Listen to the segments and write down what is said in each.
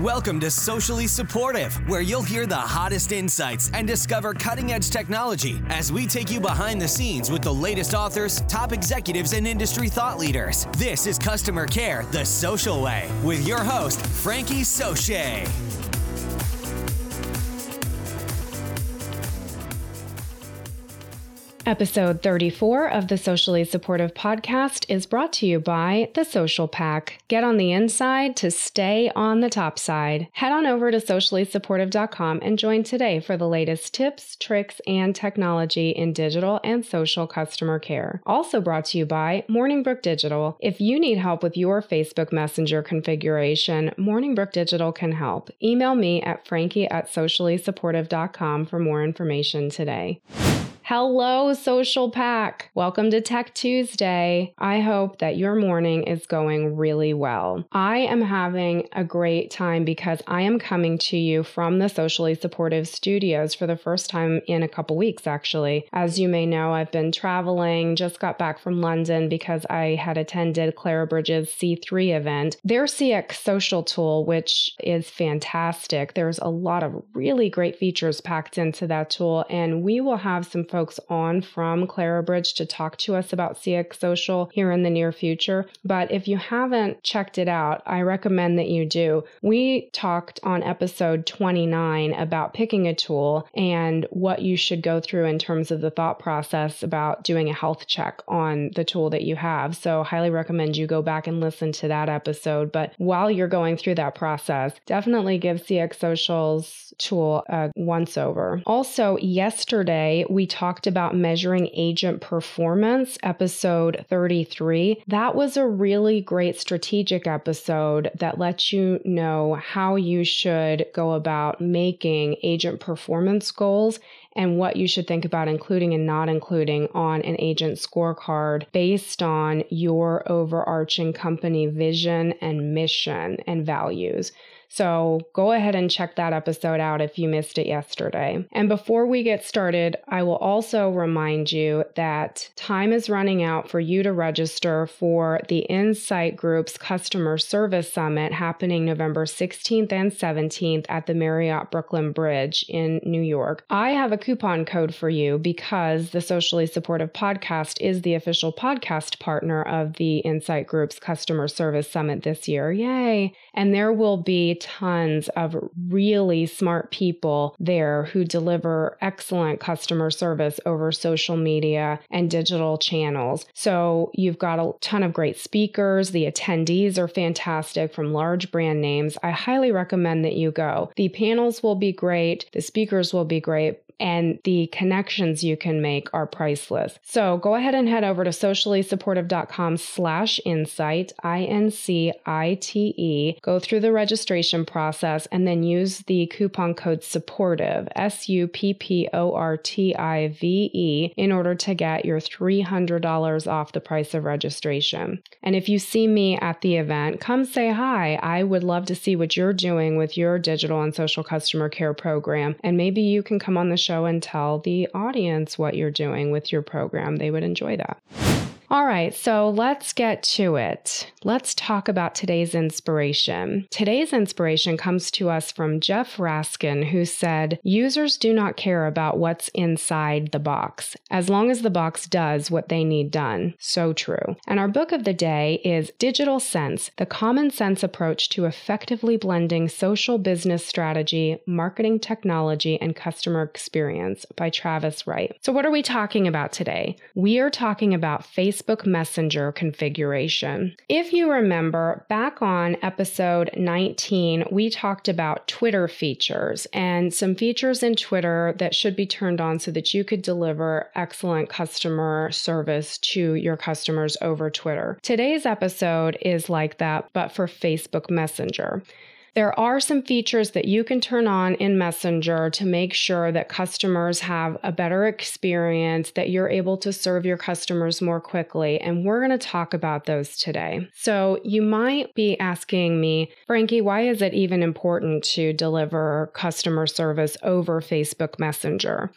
Welcome to Socially Supportive, where you'll hear the hottest insights and discover cutting edge technology as we take you behind the scenes with the latest authors, top executives, and industry thought leaders. This is Customer Care the Social Way with your host, Frankie Soche. Episode 34 of the Socially Supportive Podcast is brought to you by The Social Pack. Get on the inside to stay on the top side. Head on over to sociallysupportive.com and join today for the latest tips, tricks, and technology in digital and social customer care. Also brought to you by MorningBrooke Digital. If you need help with your Facebook Messenger configuration, MorningBrooke Digital can help. Email me at frankie at sociallysupportive.com for more information today. Hello, Social Pack. Welcome to Tech Tuesday. I hope that your morning is going really well. I am having a great time because I am coming to you from the Socially Supportive Studios for the first time in a couple weeks, actually. As you may know, I've been traveling, just got back from London because I had attended Clarabridge's C3 event. Their CX social tool, which is fantastic, there's a lot of really great features packed into that tool, and we will have some folks folks on from Clarabridge to talk to us about CX Social here in the near future. But if you haven't checked it out, I recommend that you do. We talked on episode 29 about picking a tool and what you should go through in terms of the thought process about doing a health check on the tool that you have. So, highly recommend you go back and listen to that episode. But while you're going through that process, definitely give CX Social's tool a once over. Also, yesterday we talked talked about measuring agent performance, episode 33. That was a really great strategic episode that lets you know how you should go about making agent performance goals and what you should think about including and not including on an agent scorecard based on your overarching company vision and mission and values. So go ahead and check that episode out if you missed it yesterday. And before we get started, I will also remind you that time is running out for you to register for the Incite Group's Customer Service Summit happening November 16th and 17th at the Marriott Brooklyn Bridge in New York. I have a coupon code for you because the Socially Supportive Podcast is the official podcast partner of the Incite Group's Customer Service Summit this year. Yay! And there will be tons of really smart people there who deliver excellent customer service over social media and digital channels. So you've got a ton of great speakers. The attendees are fantastic from large brand names. I highly recommend that you go. The panels will be great. The speakers will be great and the connections you can make are priceless. So go ahead and head over to sociallysupportive.com slash incite, I-N-C-I-T-E. Go through the registration process and then use the coupon code supportive, S-U-P-P-O-R-T-I-V-E, in order to get your $300 off the price of registration. And if you see me at the event, come say hi. I would love to see what you're doing with your digital and social customer care program. And maybe you can come on the show show and tell the audience what you're doing with your program. They would enjoy that. All right, so let's get to it. Let's talk about today's inspiration. Today's inspiration comes to us from Jeff Raskin, who said, Users do not care about what's inside the box, as long as the box does what they need done. So true. And our book of the day is Digital Sense The Common Sense Approach to Effectively Blending Social Business Strategy, Marketing Technology, and Customer Experience by Travis Wright. So, what are we talking about today? We are talking about Facebook Facebook Messenger configuration. If you remember, back on episode 19, we talked about Twitter features and some features in Twitter that should be turned on so that you could deliver excellent customer service to your customers over Twitter. Today's episode is like that, but for Facebook Messenger. There are some features that you can turn on in Messenger to make sure that customers have a better experience, that you're able to serve your customers more quickly. And we're going to talk about those today. So you might be asking me, Frankie, why is it even important to deliver customer service over Facebook Messenger?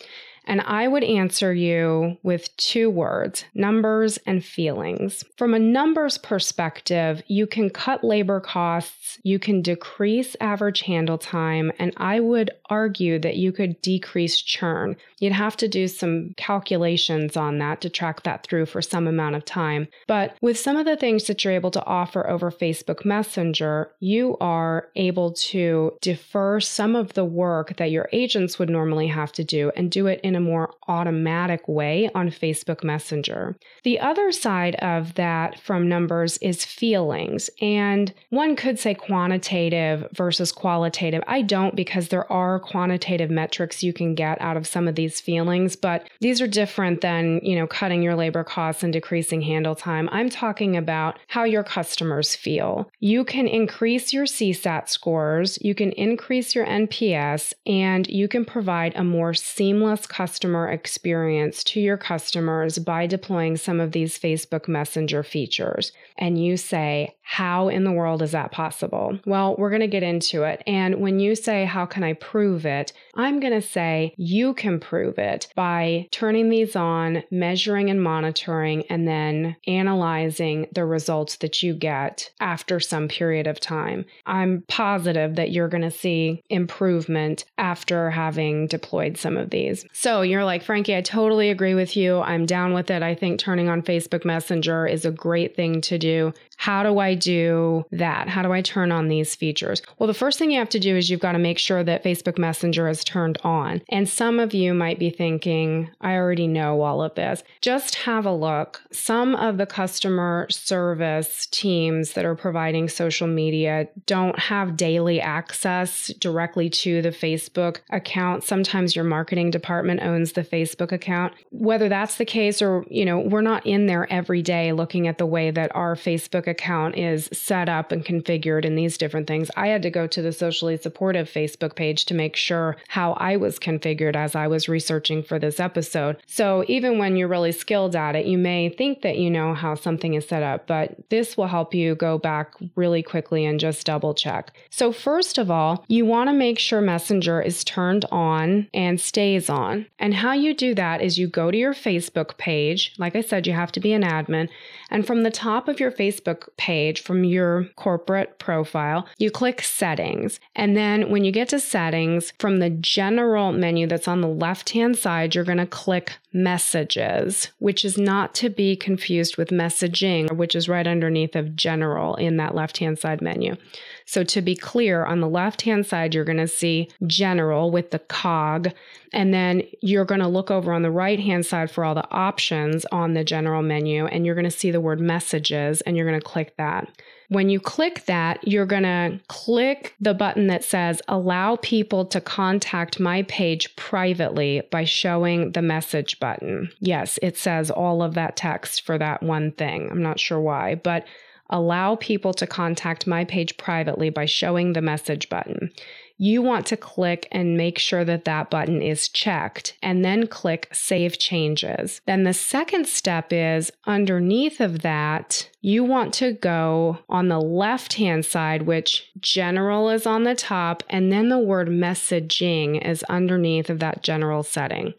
And I would answer you with two words numbers and feelings. From a numbers perspective, you can cut labor costs, you can decrease average handle time, and I would argue that you could decrease churn. You'd have to do some calculations on that to track that through for some amount of time. But with some of the things that you're able to offer over Facebook Messenger, you are able to defer some of the work that your agents would normally have to do and do it in a more automatic way on Facebook Messenger. The other side of that from numbers is feelings. And one could say quantitative versus qualitative. I don't because there are quantitative metrics you can get out of some of these feelings, but these are different than, you know, cutting your labor costs and decreasing handle time. I'm talking about how your customers feel. You can increase your CSAT scores, you can increase your NPS, and you can provide a more seamless customer experience to your customers by deploying some of these Facebook Messenger features. And you say, how in the world is that possible? Well, we're going to get into it. And when you say, How can I prove it? I'm going to say, You can prove it by turning these on, measuring and monitoring, and then analyzing the results that you get after some period of time. I'm positive that you're going to see improvement after having deployed some of these. So you're like, Frankie, I totally agree with you. I'm down with it. I think turning on Facebook Messenger is a great thing to do. How do I do that? How do I turn on these features? Well, the first thing you have to do is you've got to make sure that Facebook Messenger is turned on. And some of you might be thinking, I already know all of this. Just have a look. Some of the customer service teams that are providing social media don't have daily access directly to the Facebook account. Sometimes your marketing department owns the Facebook account. Whether that's the case or, you know, we're not in there every day looking at the way that our Facebook account is set up and configured in these different things. I had to go to the socially supportive Facebook page to make sure how I was configured as I was researching for this episode. So even when you're really skilled at it, you may think that you know how something is set up, but this will help you go back really quickly and just double check. So, first of all, you want to make sure Messenger is turned on and stays on. And how you do that is you go to your Facebook page. Like I said, you have to be an admin. And from the top of your Facebook page, from your corporate profile, you click settings. And then when you get to settings, from the general menu that's on the left hand side, you're going to click messages, which is not to be confused with messaging, which is right underneath of general in that left hand side menu. So, to be clear, on the left hand side, you're going to see general with the cog. And then you're going to look over on the right hand side for all the options on the general menu. And you're going to see the word messages, and you're going to click that. When you click that, you're going to click the button that says allow people to contact my page privately by showing the message button. Yes, it says all of that text for that one thing. I'm not sure why, but allow people to contact my page privately by showing the message button. You want to click and make sure that that button is checked and then click Save Changes. Then the second step is underneath of that, you want to go on the left hand side, which general is on the top, and then the word messaging is underneath of that general setting.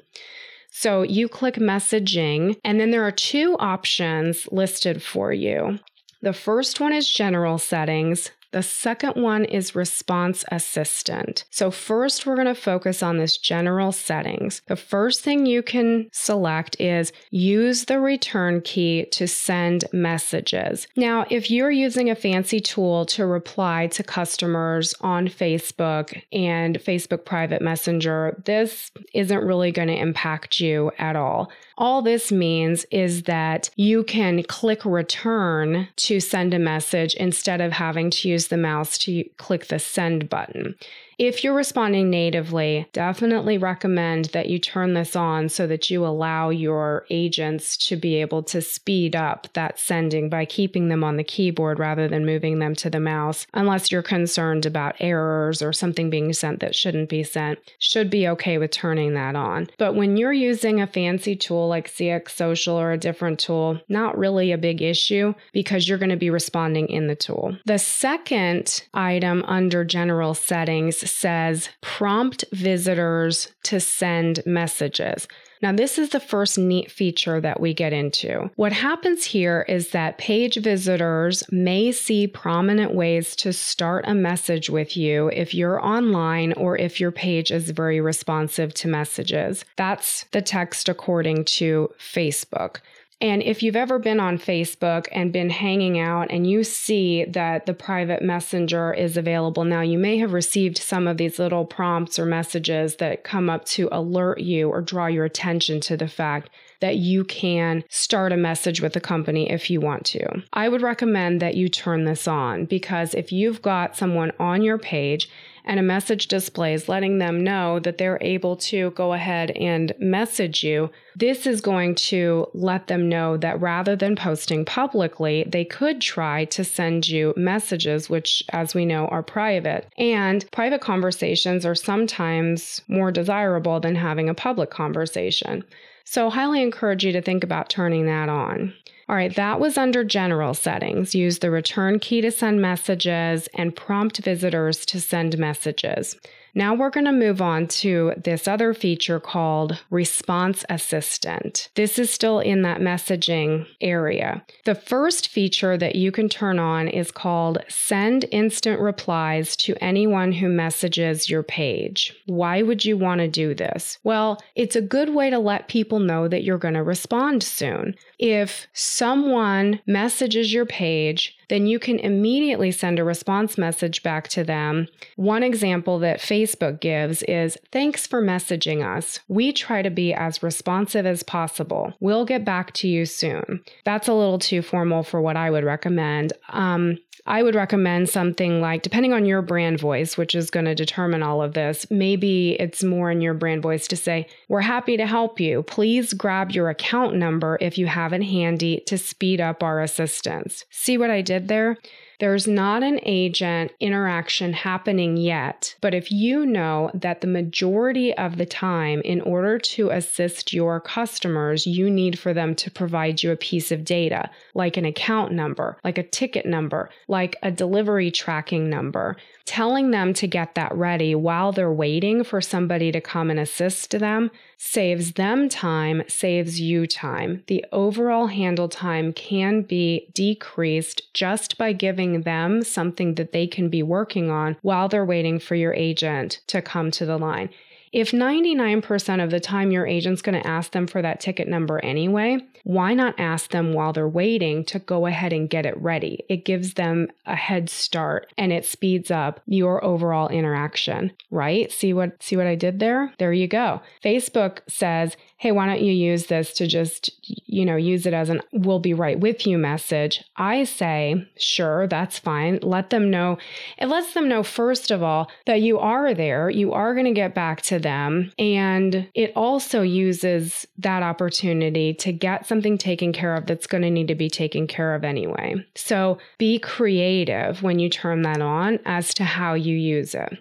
So you click messaging, and then there are two options listed for you. The first one is general settings. The second one is response assistant. So, first, we're going to focus on this general settings. The first thing you can select is use the return key to send messages. Now, if you're using a fancy tool to reply to customers on Facebook and Facebook Private Messenger, this isn't really going to impact you at all. All this means is that you can click return to send a message instead of having to use the mouse to click the send button. If you're responding natively, definitely recommend that you turn this on so that you allow your agents to be able to speed up that sending by keeping them on the keyboard rather than moving them to the mouse, unless you're concerned about errors or something being sent that shouldn't be sent. Should be okay with turning that on. But when you're using a fancy tool like CX Social or a different tool, not really a big issue because you're going to be responding in the tool. The second item under general settings says prompt visitors to send messages. Now, this is the first neat feature that we get into. What happens here is that page visitors may see prominent ways to start a message with you if you're online or if your page is very responsive to messages. That's the text according to Facebook. And if you've ever been on Facebook and been hanging out and you see that the private messenger is available now, you may have received some of these little prompts or messages that come up to alert you or draw your attention to the fact that you can start a message with a company if you want to. I would recommend that you turn this on because if you've got someone on your page and a message displays letting them know that they're able to go ahead and message you, this is going to let them know that rather than posting publicly, they could try to send you messages, which, as we know, are private. And private conversations are sometimes more desirable than having a public conversation. So, highly encourage you to think about turning that on. All right, that was under general settings. Use the return key to send messages and prompt visitors to send messages. Now we're going to move on to this other feature called Response Assistant. This is still in that messaging area. The first feature that you can turn on is called Send Instant Replies to anyone who messages your page. Why would you want to do this? Well, it's a good way to let people know that you're going to respond soon. If someone messages your page, then you can immediately send a response message back to them. One example that Facebook gives is Thanks for messaging us. We try to be as responsive as possible. We'll get back to you soon. That's a little too formal for what I would recommend. Um, I would recommend something like, depending on your brand voice, which is going to determine all of this, maybe it's more in your brand voice to say, We're happy to help you. Please grab your account number if you have it handy to speed up our assistance. See what I did there? There's not an agent interaction happening yet, but if you know that the majority of the time, in order to assist your customers, you need for them to provide you a piece of data, like an account number, like a ticket number, like a delivery tracking number, telling them to get that ready while they're waiting for somebody to come and assist them saves them time, saves you time. The overall handle time can be decreased just by giving them something that they can be working on while they're waiting for your agent to come to the line. If 99% of the time your agent's going to ask them for that ticket number anyway, why not ask them while they're waiting to go ahead and get it ready? It gives them a head start and it speeds up your overall interaction, right? See what see what I did there? There you go. Facebook says, "Hey, why don't you use this to just, you know, use it as an we'll be right with you message." I say, "Sure, that's fine." Let them know. It lets them know first of all that you are there, you are going to get back to them, and it also uses that opportunity to get something taken care of that's going to need to be taken care of anyway. So be creative when you turn that on as to how you use it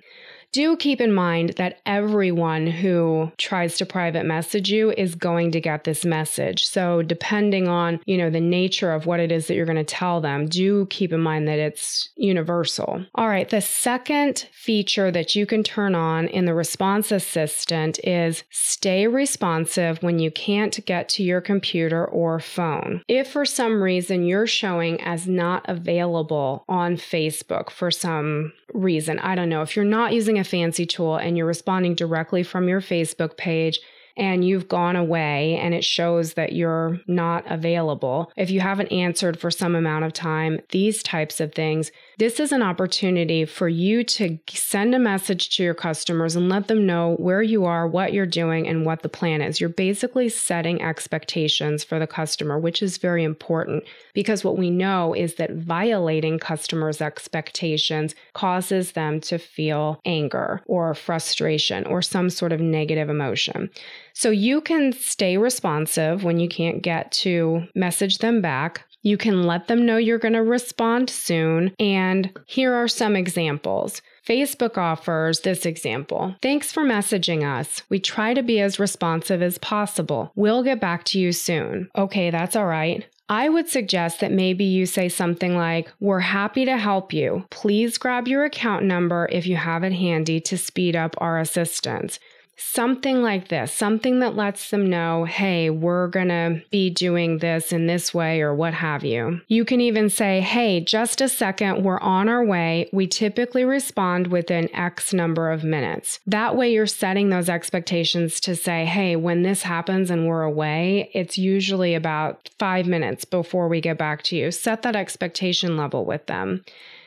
do keep in mind that everyone who tries to private message you is going to get this message. So depending on, you know, the nature of what it is that you're going to tell them, do keep in mind that it's universal. All right, the second feature that you can turn on in the response assistant is stay responsive when you can't get to your computer or phone. If for some reason you're showing as not available on Facebook for some reason, I don't know, if you're not using a fancy tool and you're responding directly from your Facebook page and you've gone away and it shows that you're not available, if you haven't answered for some amount of time, these types of things, this is an opportunity for you to send a message to your customers and let them know where you are, what you're doing, and what the plan is. You're basically setting expectations for the customer, which is very important because what we know is that violating customers' expectations causes them to feel anger or frustration or some sort of negative emotion. So you can stay responsive when you can't get to message them back. You can let them know you're going to respond soon. And here are some examples. Facebook offers this example. Thanks for messaging us. We try to be as responsive as possible. We'll get back to you soon. Okay, that's all right. I would suggest that maybe you say something like, We're happy to help you. Please grab your account number if you have it handy to speed up our assistance. Something like this, something that lets them know, hey, we're going to be doing this in this way or what have you. You can even say, hey, just a second, we're on our way. We typically respond within X number of minutes. That way, you're setting those expectations to say, hey, when this happens and we're away, it's usually about five minutes before we get back to you. Set that expectation level with them.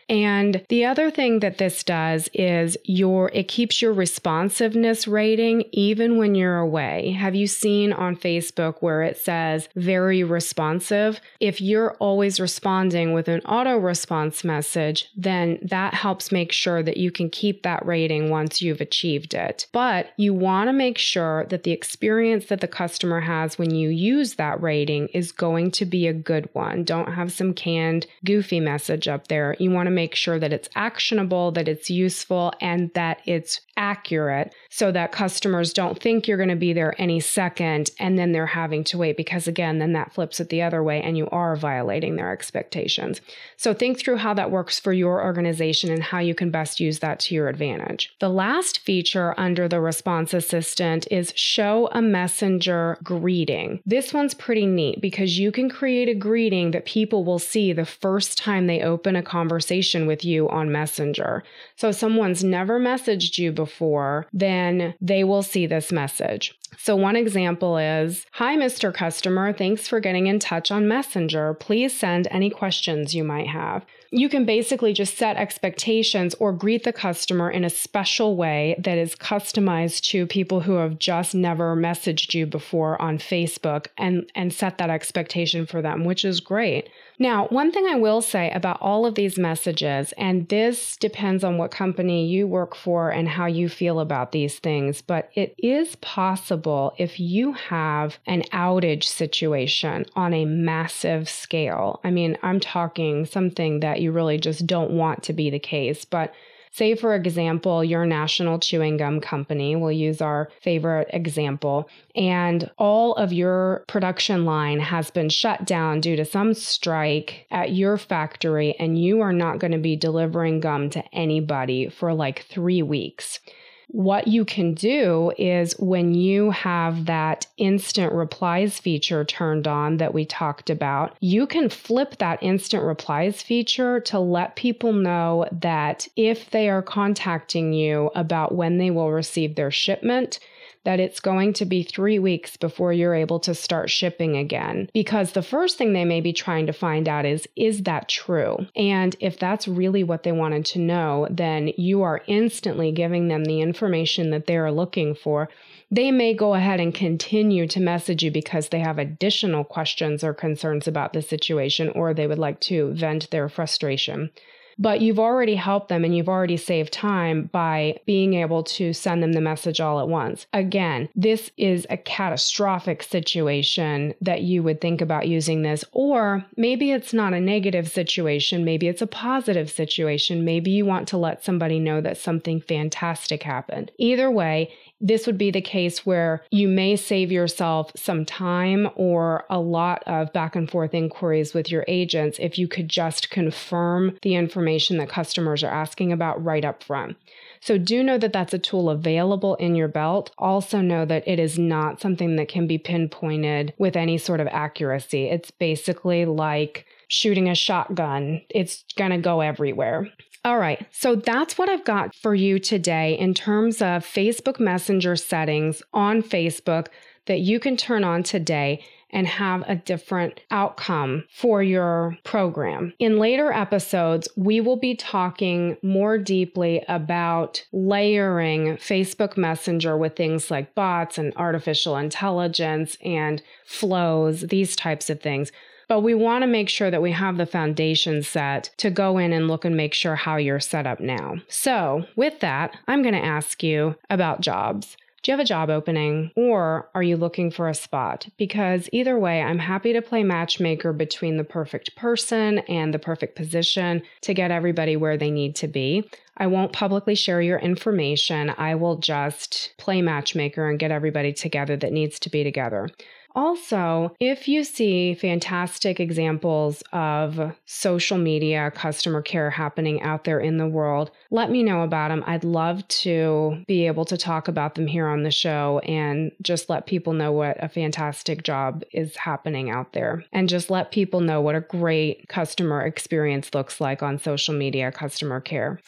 And the other thing that this does is your it keeps your responsiveness rating even when you're away. Have you seen on Facebook where it says very responsive? If you're always responding with an auto response message, then that helps make sure that you can keep that rating once you've achieved it. But you want to make sure that the experience that the customer has when you use that rating is going to be a good one. Don't have some canned goofy message up there. You want to make sure that it's actionable, that it's useful, and that it's accurate so that customers don't think you're going to be there any second and then they're having to wait because again then that flips it the other way and you are violating their expectations. So think through how that works for your organization and how you can best use that to your advantage. The last feature under the response assistant is show a messenger greeting. This one's pretty neat because you can create a greeting that people will see the first time they open a conversation with you on Messenger. So if someone's never messaged you before, then they will see this message. So, one example is Hi, Mr. Customer. Thanks for getting in touch on Messenger. Please send any questions you might have. You can basically just set expectations or greet the customer in a special way that is customized to people who have just never messaged you before on Facebook and, and set that expectation for them, which is great. Now, one thing I will say about all of these messages, and this depends on what company you work for and how you feel about these things, but it is possible if you have an outage situation on a massive scale. I mean, I'm talking something that you really just don't want to be the case, but Say, for example, your national chewing gum company, we'll use our favorite example, and all of your production line has been shut down due to some strike at your factory, and you are not going to be delivering gum to anybody for like three weeks. What you can do is when you have that instant replies feature turned on that we talked about, you can flip that instant replies feature to let people know that if they are contacting you about when they will receive their shipment, that it's going to be three weeks before you're able to start shipping again. Because the first thing they may be trying to find out is, is that true? And if that's really what they wanted to know, then you are instantly giving them the information that they're looking for. They may go ahead and continue to message you because they have additional questions or concerns about the situation, or they would like to vent their frustration but you've already helped them and you've already saved time by being able to send them the message all at once. Again, this is a catastrophic situation that you would think about using this, or maybe it's not a negative situation, maybe it's a positive situation. Maybe you want to let somebody know that something fantastic happened. Either way, this would be the case where you may save yourself some time or a lot of back and forth inquiries with your agents if you could just confirm the information that customers are asking about right up front. So, do know that that's a tool available in your belt. Also, know that it is not something that can be pinpointed with any sort of accuracy. It's basically like shooting a shotgun, it's going to go everywhere. All right, so that's what I've got for you today in terms of Facebook Messenger settings on Facebook that you can turn on today and have a different outcome for your program. In later episodes, we will be talking more deeply about layering Facebook Messenger with things like bots and artificial intelligence and flows, these types of things. But we want to make sure that we have the foundation set to go in and look and make sure how you're set up now. So, with that, I'm going to ask you about jobs. Do you have a job opening or are you looking for a spot? Because either way, I'm happy to play matchmaker between the perfect person and the perfect position to get everybody where they need to be. I won't publicly share your information. I will just play matchmaker and get everybody together that needs to be together. Also, if you see fantastic examples of social media customer care happening out there in the world, let me know about them. I'd love to be able to talk about them here on the show and just let people know what a fantastic job is happening out there and just let people know what a great customer experience looks like on social media customer care.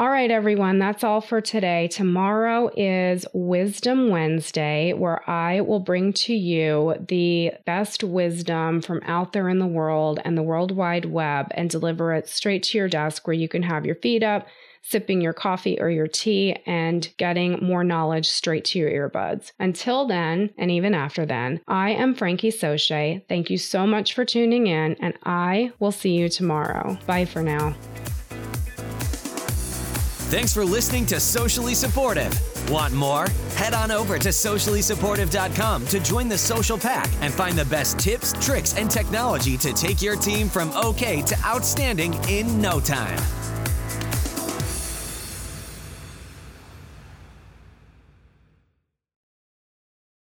All right, everyone, that's all for today. Tomorrow is Wisdom Wednesday, where I will bring to you the best wisdom from out there in the world and the World Wide Web and deliver it straight to your desk where you can have your feet up, sipping your coffee or your tea, and getting more knowledge straight to your earbuds. Until then, and even after then, I am Frankie Soche. Thank you so much for tuning in, and I will see you tomorrow. Bye for now. Thanks for listening to Socially Supportive. Want more? Head on over to sociallysupportive.com to join the social pack and find the best tips, tricks, and technology to take your team from okay to outstanding in no time.